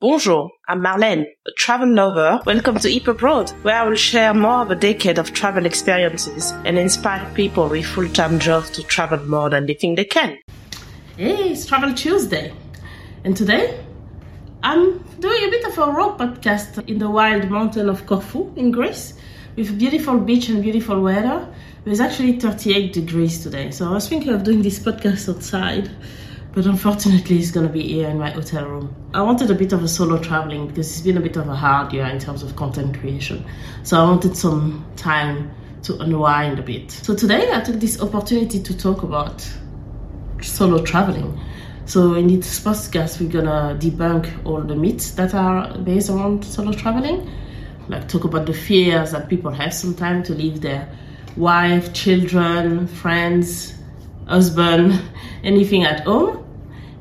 Bonjour, I'm Marlene, a travel lover. Welcome to Hip Abroad, where I will share more of a decade of travel experiences and inspire people with full-time jobs to travel more than they think they can. Hey, it's Travel Tuesday. And today, I'm doing a bit of a road podcast in the wild mountain of Corfu in Greece with beautiful beach and beautiful weather. It was actually 38 degrees today, so I was thinking of doing this podcast outside but unfortunately it's gonna be here in my hotel room. I wanted a bit of a solo traveling because it's been a bit of a hard year in terms of content creation. So I wanted some time to unwind a bit. So today I took this opportunity to talk about solo traveling. So in this podcast we're gonna debunk all the myths that are based around solo traveling. Like talk about the fears that people have sometimes to leave their wife, children, friends, husband, anything at home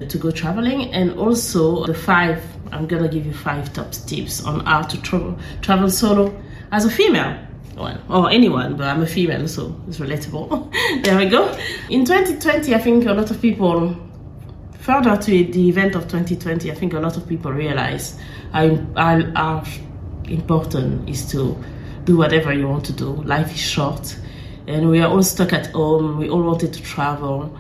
to go traveling and also the five i'm gonna give you five top tips on how to travel travel solo as a female well, or anyone, but I'm a female, so it's relatable. there we go. In 2020, I think a lot of people, further to the event of 2020, I think a lot of people realize how, how, how important is to do whatever you want to do. Life is short, and we are all stuck at home. We all wanted to travel,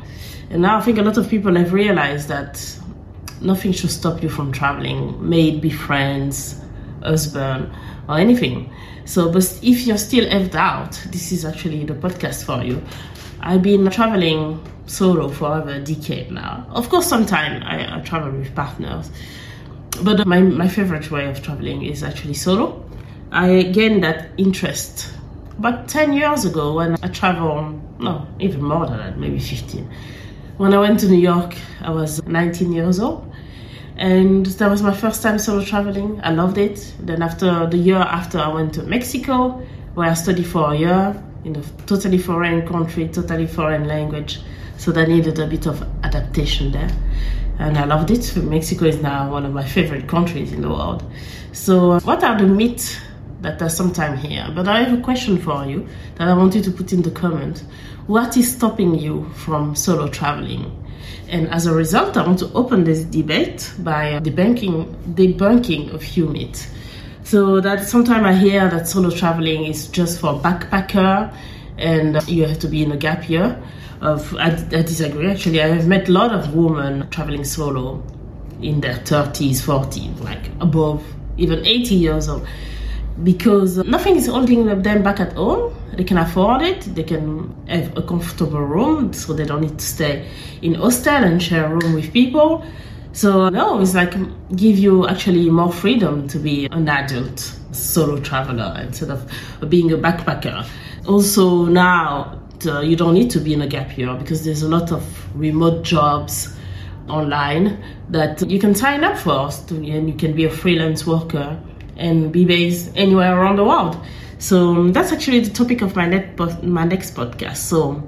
and now I think a lot of people have realized that nothing should stop you from traveling, it be friends, husband, or anything. So, but if you're still have doubt, this is actually the podcast for you. I've been traveling solo for over a decade now. Of course, sometimes I, I travel with partners, but my, my favorite way of traveling is actually solo. I gained that interest about 10 years ago when I traveled, no, even more than that, maybe 15 when I went to New York, I was 19 years old. And that was my first time solo traveling. I loved it. Then after the year after, I went to Mexico, where I studied for a year in a totally foreign country, totally foreign language. So that needed a bit of adaptation there. And I loved it. Mexico is now one of my favorite countries in the world. So what are the myths that are sometimes here? But I have a question for you that I want you to put in the comment what is stopping you from solo traveling? And as a result, I want to open this debate by debunking, debunking of myths. So that sometimes I hear that solo traveling is just for backpacker and you have to be in a gap year. Of I, I disagree. Actually, I have met a lot of women traveling solo in their 30s, 40s, like above even 80 years old because nothing is holding them back at all. They can afford it. They can have a comfortable room, so they don't need to stay in hostel and share a room with people. So no, it's like give you actually more freedom to be an adult solo traveler instead of being a backpacker. Also now uh, you don't need to be in a gap year because there's a lot of remote jobs online that you can sign up for and you can be a freelance worker and be based anywhere around the world. So um, that's actually the topic of my next my next podcast. So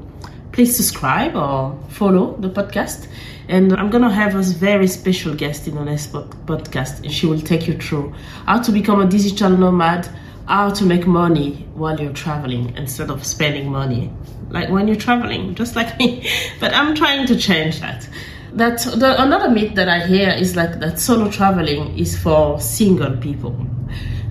please subscribe or follow the podcast. And I'm gonna have a very special guest in the next podcast, and she will take you through how to become a digital nomad, how to make money while you're traveling instead of spending money, like when you're traveling, just like me. But I'm trying to change that. That the, another myth that I hear is like that solo traveling is for single people.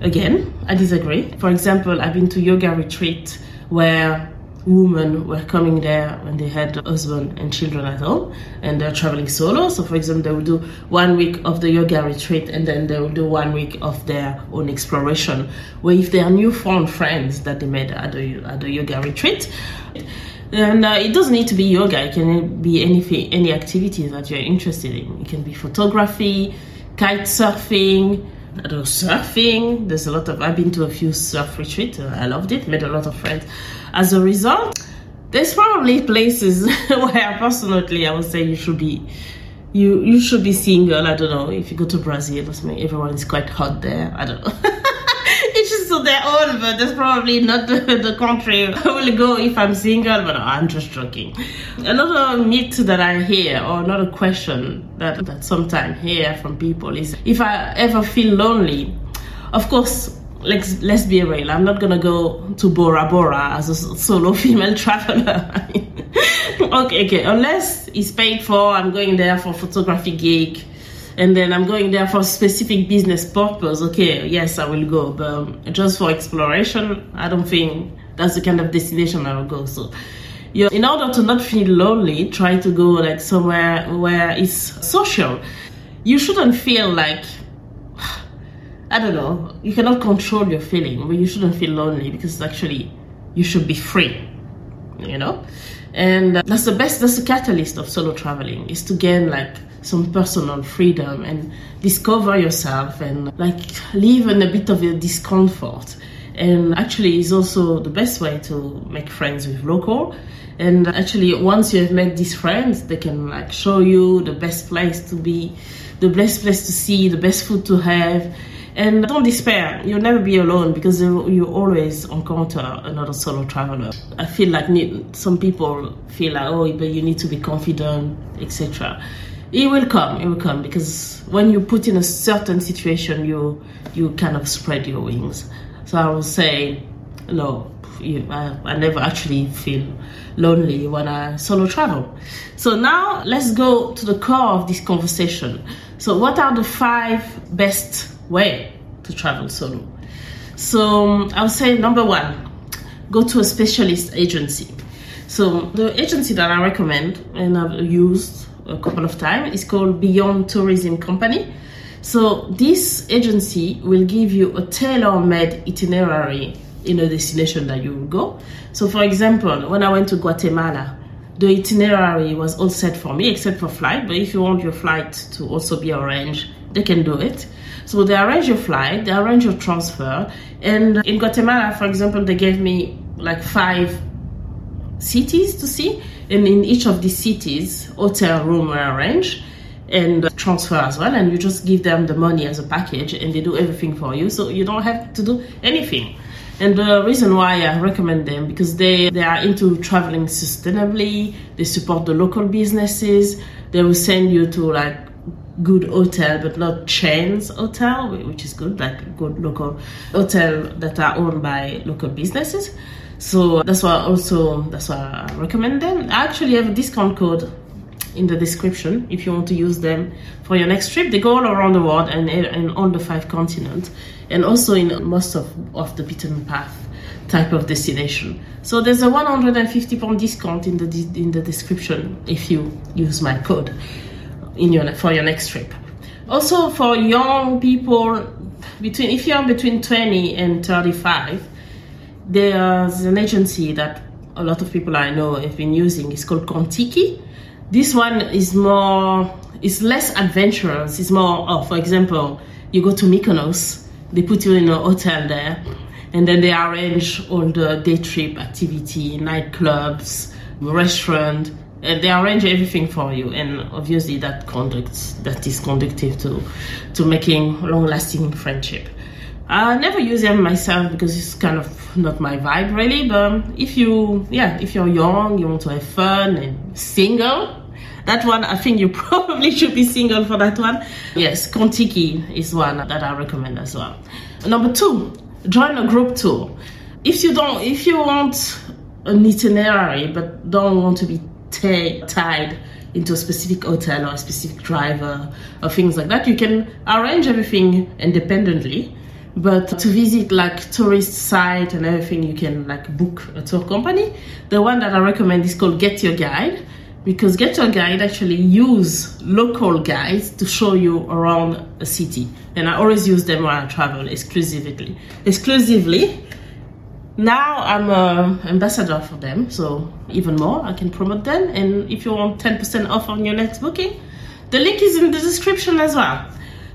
Again, I disagree. For example, I've been to yoga retreat where women were coming there when they had husband and children at home and they're traveling solo. So, for example, they will do one week of the yoga retreat and then they will do one week of their own exploration. Where if they are newfound friends that they made at the, at the yoga retreat, and uh, it doesn't need to be yoga. It can be anything, any activity that you're interested in. It can be photography, kite surfing, I don't know, surfing. There's a lot of. I've been to a few surf retreats. I loved it. Made a lot of friends. As a result, there's probably places where personally I would say you should be. You you should be single. I don't know if you go to Brazil. Everyone is quite hot there. I don't know. their own, but that's probably not the, the country I will go if I'm single, but I'm just joking. Another myth that I hear, or another question that, that sometimes hear from people is if I ever feel lonely, of course, let's let's be real. I'm not gonna go to Bora Bora as a solo female traveler. okay, okay. Unless it's paid for, I'm going there for photography gig and then I'm going there for specific business purpose, okay, yes, I will go. But um, just for exploration, I don't think that's the kind of destination I will go. So, you know, in order to not feel lonely, try to go like somewhere where it's social. You shouldn't feel like I don't know. You cannot control your feeling, but you shouldn't feel lonely because actually you should be free. You know, and uh, that's the best. That's the catalyst of solo traveling is to gain like some personal freedom and discover yourself and like live in a bit of a discomfort. And actually is also the best way to make friends with local. And actually once you have met these friends they can like show you the best place to be the best place to see the best food to have. And don't despair. You'll never be alone because you always encounter another solo traveler. I feel like some people feel like oh but you need to be confident etc it will come it will come because when you put in a certain situation you you kind of spread your wings. So i would say no I, I never actually feel lonely when i solo travel. So now let's go to the core of this conversation. So what are the five best way to travel solo? So i would say number one go to a specialist agency. So the agency that i recommend and i've used a couple of times. It's called Beyond Tourism Company. So this agency will give you a tailor-made itinerary in a destination that you will go. So for example, when I went to Guatemala, the itinerary was all set for me except for flight. But if you want your flight to also be arranged, they can do it. So they arrange your flight, they arrange your transfer. And in Guatemala, for example, they gave me like five cities to see and in each of these cities hotel room were arranged and transfer as well and you just give them the money as a package and they do everything for you so you don't have to do anything. And the reason why I recommend them because they, they are into traveling sustainably, they support the local businesses, they will send you to like good hotel but not chains hotel which is good like good local hotel that are owned by local businesses so that's why also that's why I recommend them. I actually have a discount code in the description if you want to use them for your next trip. They go all around the world and in all the five continents and also in most of, of the beaten path type of destination. So there's a 150 pound discount in the in the description if you use my code in your for your next trip. Also for young people between if you're between 20 and 35 there's an agency that a lot of people I know have been using. It's called Contiki. This one is more, it's less adventurous. It's more, oh, for example, you go to Mykonos, they put you in a hotel there, and then they arrange all the day trip activity, nightclubs, restaurant, and they arrange everything for you. And obviously, that conducts that is conducive to to making long-lasting friendship. I never use them myself because it's kind of not my vibe really. But if you, yeah, if you're young, you want to have fun and single, that one I think you probably should be single for that one. Yes, Contiki is one that I recommend as well. Number two, join a group tour. If you don't, if you want an itinerary but don't want to be t- tied into a specific hotel or a specific driver or things like that, you can arrange everything independently but to visit like tourist site and everything, you can like book a tour company. The one that I recommend is called Get Your Guide because Get Your Guide actually use local guides to show you around a city. And I always use them when I travel exclusively. Exclusively. Now I'm an ambassador for them, so even more I can promote them. And if you want 10% off on your next booking, the link is in the description as well.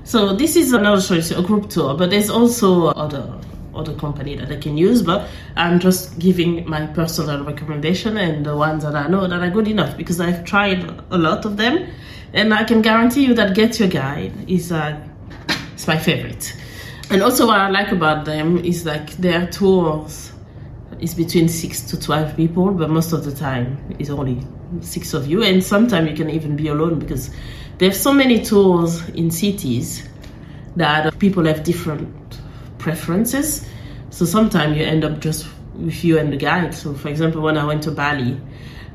So this is another choice, a group tour, but there's also other other company that I can use, but I'm just giving my personal recommendation and the ones that I know that are good enough because I've tried a lot of them, and I can guarantee you that Get Your Guide is uh, it's my favorite. And also, what I like about them is like their tours is between six to twelve people, but most of the time it's only six of you, and sometimes you can even be alone because there's so many tours in cities that people have different preferences. So sometimes you end up just with you and the guide. So for example, when I went to Bali,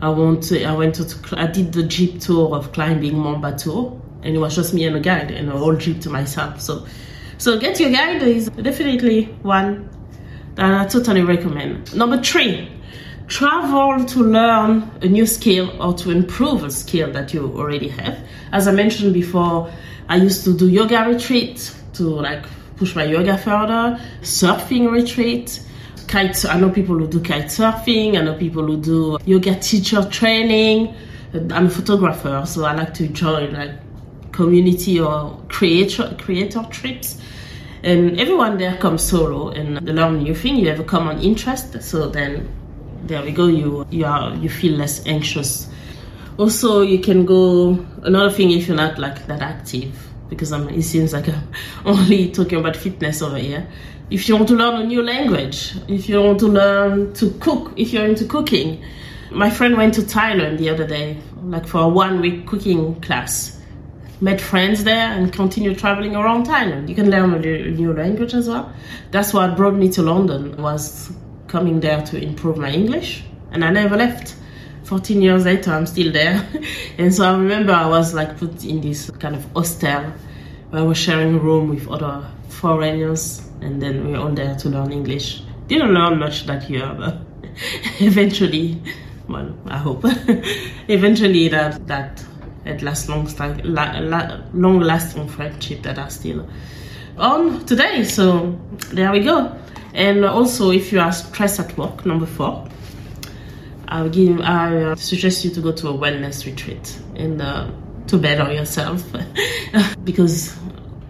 I want to, I went to I did the jeep tour of climbing Mount Batur and it was just me and a guide and a whole trip to myself. So, so get your guide is definitely one that I totally recommend. Number three, travel to learn a new skill or to improve a skill that you already have. As I mentioned before, I used to do yoga retreat to like push my yoga further, surfing retreat, kite. I know people who do kite surfing. I know people who do yoga teacher training. I'm a photographer, so I like to join like community or creator creator trips. And everyone there comes solo and they learn new thing. You have a common interest, so then there we go. You you are you feel less anxious. Also, you can go another thing if you're not like that active because I'm, it seems like I'm only talking about fitness over here. If you want to learn a new language, if you want to learn to cook, if you're into cooking, my friend went to Thailand the other day, like for a one week cooking class. Met friends there and continued traveling around Thailand. You can learn a new language as well. That's what brought me to London was coming there to improve my English, and I never left. 14 years later, I'm still there. and so I remember I was like put in this kind of hostel where I was sharing a room with other foreigners, and then we were all there to learn English. Didn't learn much that year, but eventually, well, I hope, eventually that that at last long, long lasting friendship that are still on today. So there we go. And also, if you are stressed at work, number four, I would give, I uh, suggest you to go to a wellness retreat and uh, to better yourself, because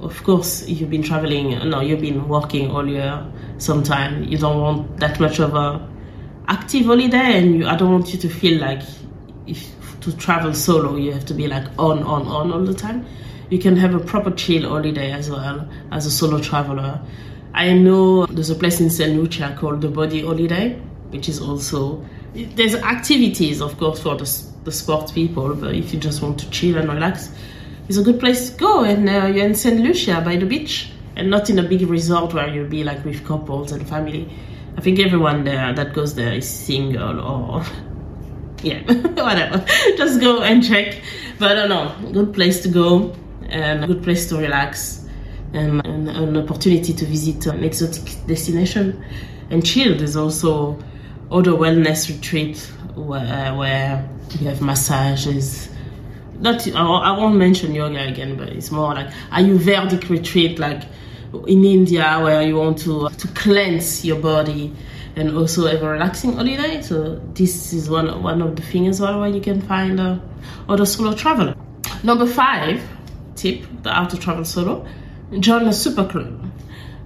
of course you've been traveling, no, you've been working all year. Sometime you don't want that much of a active holiday, and you, I don't want you to feel like if to travel solo you have to be like on, on, on all the time. You can have a proper chill holiday as well as a solo traveler I know there's a place in St. Lucia called the Body Holiday, which is also there's activities, of course, for the, the sports people. But if you just want to chill and relax, it's a good place to go. And uh, you're in St. Lucia by the beach, and not in a big resort where you'll be like with couples and family. I think everyone there that goes there is single or yeah, whatever. Just go and check. But I don't know, good place to go and a good place to relax and, and an opportunity to visit an exotic destination. And chill, there's also other wellness retreat where, where you have massages. Not, I won't mention yoga again, but it's more like Ayurvedic retreat, like in India, where you want to to cleanse your body and also have a relaxing holiday. So this is one one of the things as well where you can find uh, other solo traveler. Number five tip: the how to travel solo join a.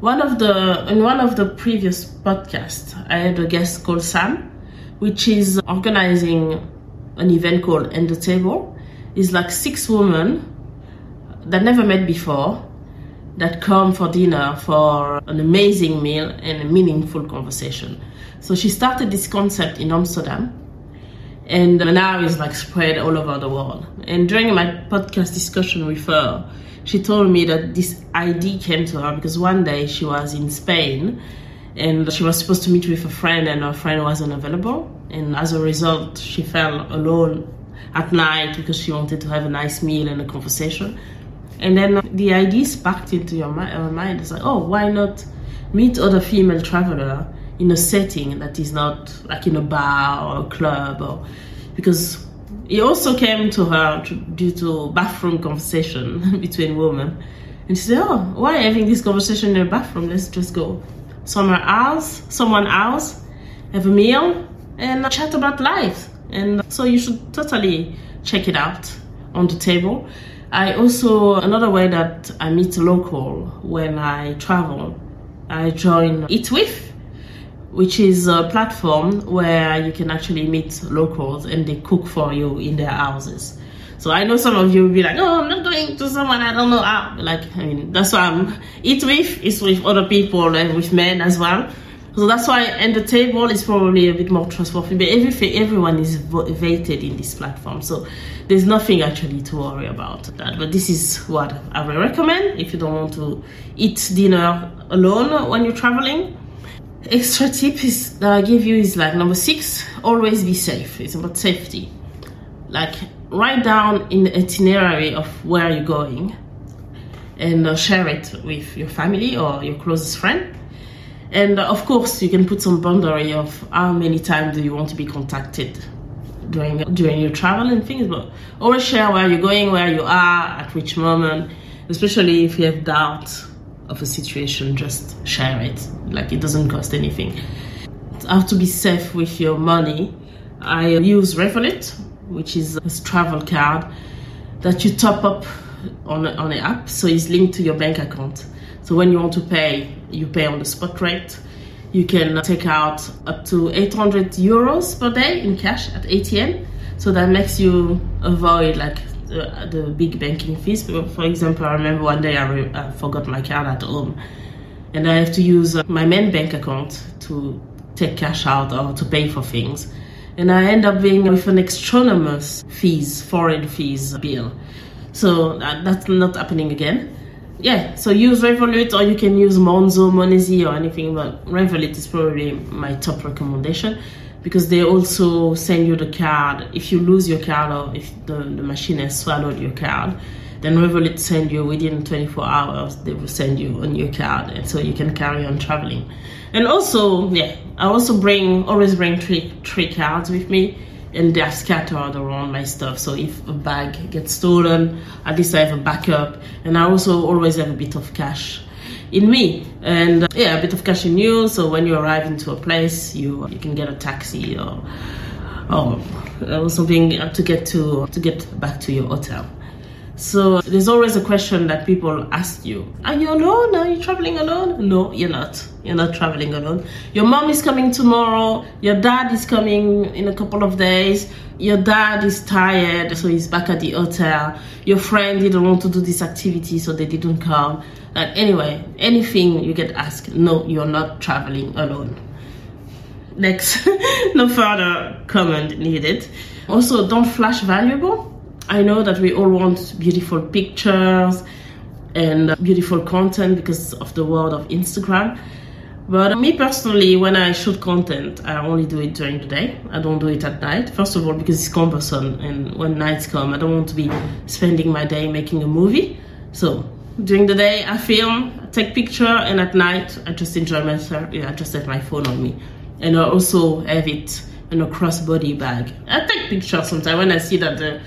One of the in one of the previous podcasts, I had a guest called Sam, which is organizing an event called And the Table. It's like six women that never met before that come for dinner for an amazing meal and a meaningful conversation. So she started this concept in Amsterdam and now it's like spread all over the world. And during my podcast discussion with her, she told me that this idea came to her because one day she was in Spain and she was supposed to meet with a friend and her friend wasn't available. And as a result she felt alone at night because she wanted to have a nice meal and a conversation. And then the idea sparked into your mind. It's like oh why not meet other female traveler in a setting that is not like in a bar or a club or because it also came to her due to bathroom conversation between women. And she said, Oh, why having this conversation in the bathroom? Let's just go somewhere else, someone else, have a meal, and chat about life. And so you should totally check it out on the table. I also, another way that I meet local when I travel, I join Eat With which is a platform where you can actually meet locals and they cook for you in their houses. So I know some of you will be like, "Oh, I'm not going to someone I don't know." Ah, like I mean, that's why I'm eat with is with other people and with men as well. So that's why, and the table is probably a bit more trustworthy. But everything, everyone is vetted in this platform, so there's nothing actually to worry about that. But this is what I would recommend if you don't want to eat dinner alone when you're traveling extra tip is that I give you is like number six, always be safe. It's about safety. Like write down in the itinerary of where you're going and uh, share it with your family or your closest friend. And uh, of course, you can put some boundary of how many times do you want to be contacted during during your travel and things. But always share where you're going, where you are, at which moment. Especially if you have doubt of a situation, just share it. Like it doesn't cost anything. How to be safe with your money? I use Revolut, which is a travel card that you top up on, on an app, so it's linked to your bank account. So when you want to pay, you pay on the spot rate. You can take out up to 800 euros per day in cash at ATM. So that makes you avoid like the, the big banking fees. For example, I remember one day I, re- I forgot my card at home, and I have to use uh, my main bank account to take cash out or to pay for things. And I end up being with an extraneous fees, foreign fees bill. So that, that's not happening again. Yeah, so use Revolut or you can use Monzo, Monese or anything, but Revolut is probably my top recommendation because they also send you the card. If you lose your card or if the, the machine has swallowed your card, then Revolut send you within 24 hours, they will send you a new card and so you can carry on traveling. And also, yeah, I also bring, always bring three, three cards with me and they're scattered around my stuff. So if a bag gets stolen, at least I have a backup. And I also always have a bit of cash in me, and uh, yeah, a bit of cash in you. So when you arrive into a place, you you can get a taxi or or, something to get to to get back to your hotel. So there's always a question that people ask you Are you alone? Are you traveling alone? No, you're not. You're not traveling alone. Your mom is coming tomorrow. Your dad is coming in a couple of days. Your dad is tired, so he's back at the hotel. Your friend didn't want to do this activity, so they didn't come. And anyway, anything you get asked, no, you're not traveling alone. Next, no further comment needed. Also, don't flash valuable I know that we all want beautiful pictures and beautiful content because of the world of Instagram. But me personally, when I shoot content, I only do it during the day. I don't do it at night. First of all, because it's cumbersome, and when nights come, I don't want to be spending my day making a movie. So during the day, I film, I take picture, and at night, I just enjoy myself. Yeah, I just have my phone on me, and I also have it in a crossbody bag. I take pictures sometimes when I see that the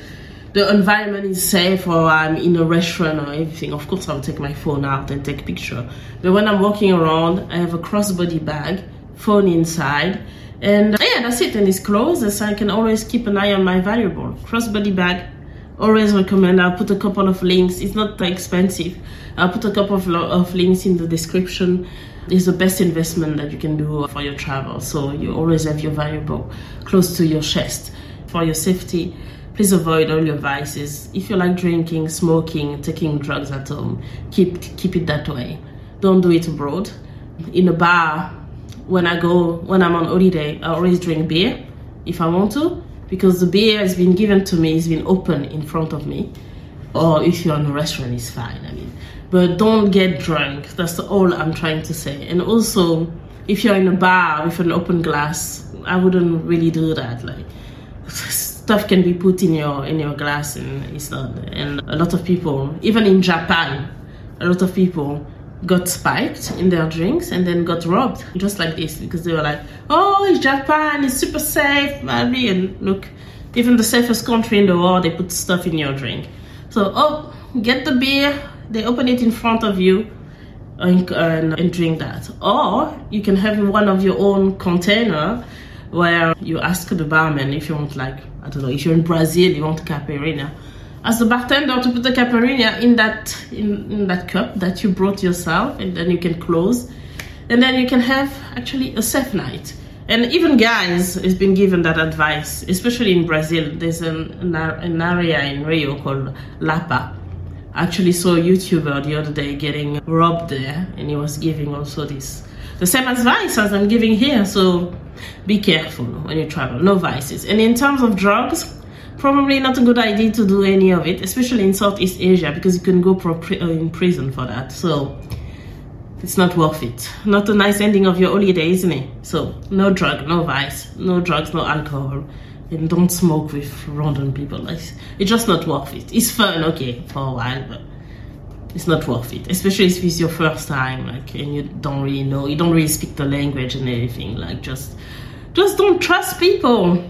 the environment is safe or I'm in a restaurant or anything, of course I'll take my phone out and take picture. But when I'm walking around, I have a crossbody bag, phone inside, and uh, yeah, that's it. And it's closed, so I can always keep an eye on my valuable. Crossbody bag, always recommend. I'll put a couple of links. It's not that expensive. I'll put a couple of, of links in the description. It's the best investment that you can do for your travel. So you always have your valuable close to your chest for your safety please avoid all your vices. If you like drinking, smoking, taking drugs at home, keep keep it that way. Don't do it abroad. In a bar, when I go, when I'm on holiday, I always drink beer if I want to, because the beer has been given to me, it's been open in front of me. Or if you're in a restaurant, it's fine. I mean, but don't get drunk. That's all I'm trying to say. And also, if you're in a bar with an open glass, I wouldn't really do that. Like stuff can be put in your in your glass and it's not. And a lot of people even in japan a lot of people got spiked in their drinks and then got robbed just like this because they were like oh it's japan it's super safe maybe and look even the safest country in the world they put stuff in your drink. So oh get the beer they open it in front of you and, and drink that. Or you can have one of your own container where you ask the barman if you want like I don't know if you're in Brazil you want caipirinha As the bartender to put the caipirinha in that in, in that cup that you brought yourself and then you can close. And then you can have actually a safe night. And even guys has been given that advice especially in Brazil. There's an, an area in Rio called Lapa. I actually saw a YouTuber the other day getting robbed there and he was giving also this the same advice as I'm giving here. So be careful when you travel, no vices. And in terms of drugs, probably not a good idea to do any of it, especially in Southeast Asia, because you can go uh, in prison for that. So it's not worth it. Not a nice ending of your holiday, isn't it? So no drug, no vice, no drugs, no alcohol. and don't smoke with random people. It's, it's just not worth it. It's fun, okay, for a while, but it's not worth it. Especially if it's your first time, like, and you don't really know, you don't really speak the language and everything. Like, just, just don't trust people.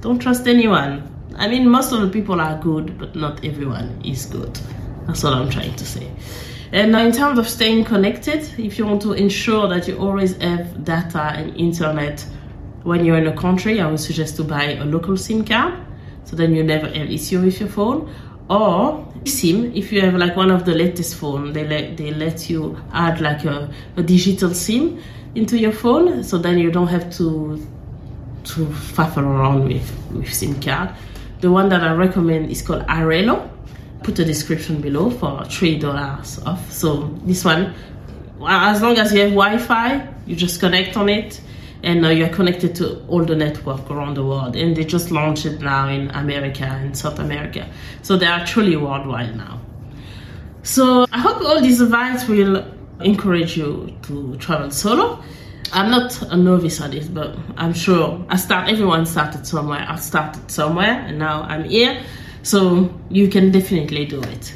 Don't trust anyone. I mean, most of the people are good, but not everyone is good. That's what I'm trying to say. And now in terms of staying connected, if you want to ensure that you always have data and internet when you're in a country, I would suggest to buy a local SIM card so then you never have issue with your phone. Or SIM, if you have like one of the latest phone, they let they let you add like a, a digital SIM into your phone, so then you don't have to to faffle around with with SIM card. The one that I recommend is called Airalo. Put a description below for three dollars off. So this one, as long as you have Wi-Fi, you just connect on it and uh, you're connected to all the network around the world. And they just launched it now in america and south america. So they are truly worldwide now. So i hope all these advice will encourage you to travel solo. I'm not a novice at this but i'm sure i start everyone started somewhere. I started somewhere and now i'm here. So you can definitely do it.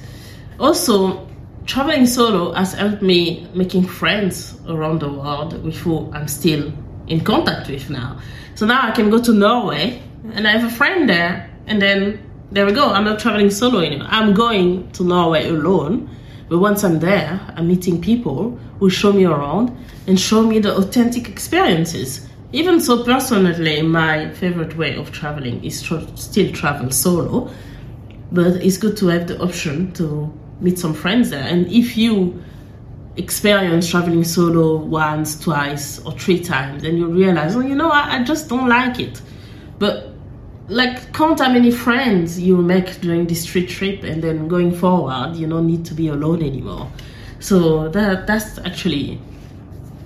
Also traveling solo has helped me making friends around the world with who i'm still in contact with now. So now I can go to Norway and I have a friend there, and then there we go. I'm not traveling solo anymore. I'm going to Norway alone. But once I'm there, I'm meeting people who show me around and show me the authentic experiences. Even so, personally, my favorite way of traveling is to still travel solo. But it's good to have the option to meet some friends there. And if you experience traveling solo once, twice, or three times, and you realize, oh, you know, I, I just don't like it. But like, count how many friends you make during this trip, and then going forward, you don't need to be alone anymore. So that that's actually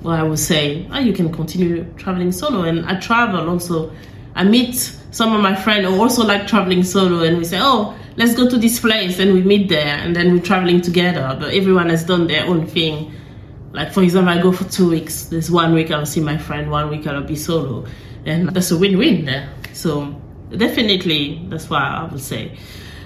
what I would say. Oh, you can continue traveling solo, and I travel also. I meet some of my friends who also like traveling solo, and we say, oh let's go to this place and we meet there and then we're traveling together. But everyone has done their own thing. Like for example i go for two weeks. There's one week i'll see my friend one week i'll be solo. And that's a win-win there. So definitely that's why i would say.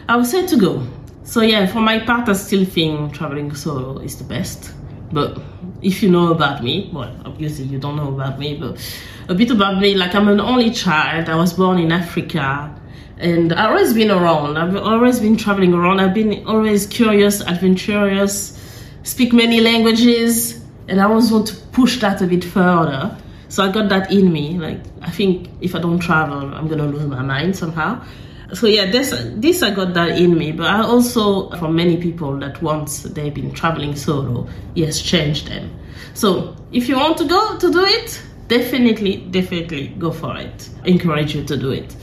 I would say to go. So yeah for my part i still think traveling solo is the best. But if you know about me well obviously you don't know about me but a bit about me. Like i'm an only child. I was born in africa and I've always been around. I've always been traveling around. I've been always curious, adventurous, speak many languages, and I always want to push that a bit further. So I got that in me. Like I think if I don't travel, I'm gonna lose my mind somehow. So yeah, this this I got that in me. But I also from many people that once they've been traveling solo, yes, changed them. So if you want to go to do it, definitely, definitely go for it. Encourage you to do it.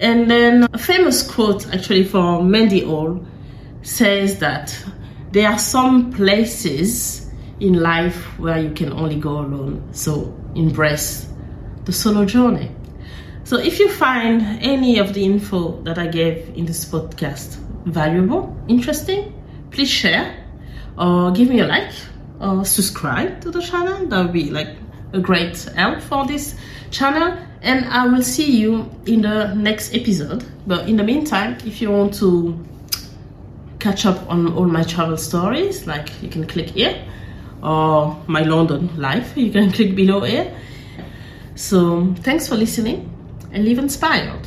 And then a famous quote actually from Mandy Hale says that there are some places in life where you can only go alone. So embrace the solo journey. So if you find any of the info that I gave in this podcast valuable, interesting, please share or give me a like or subscribe to the channel. That would be like a great help for this channel and I will see you in the next episode. But in the meantime, if you want to catch up on all my travel stories, like you can click here, or my London life, you can click below here. So thanks for listening and live inspired.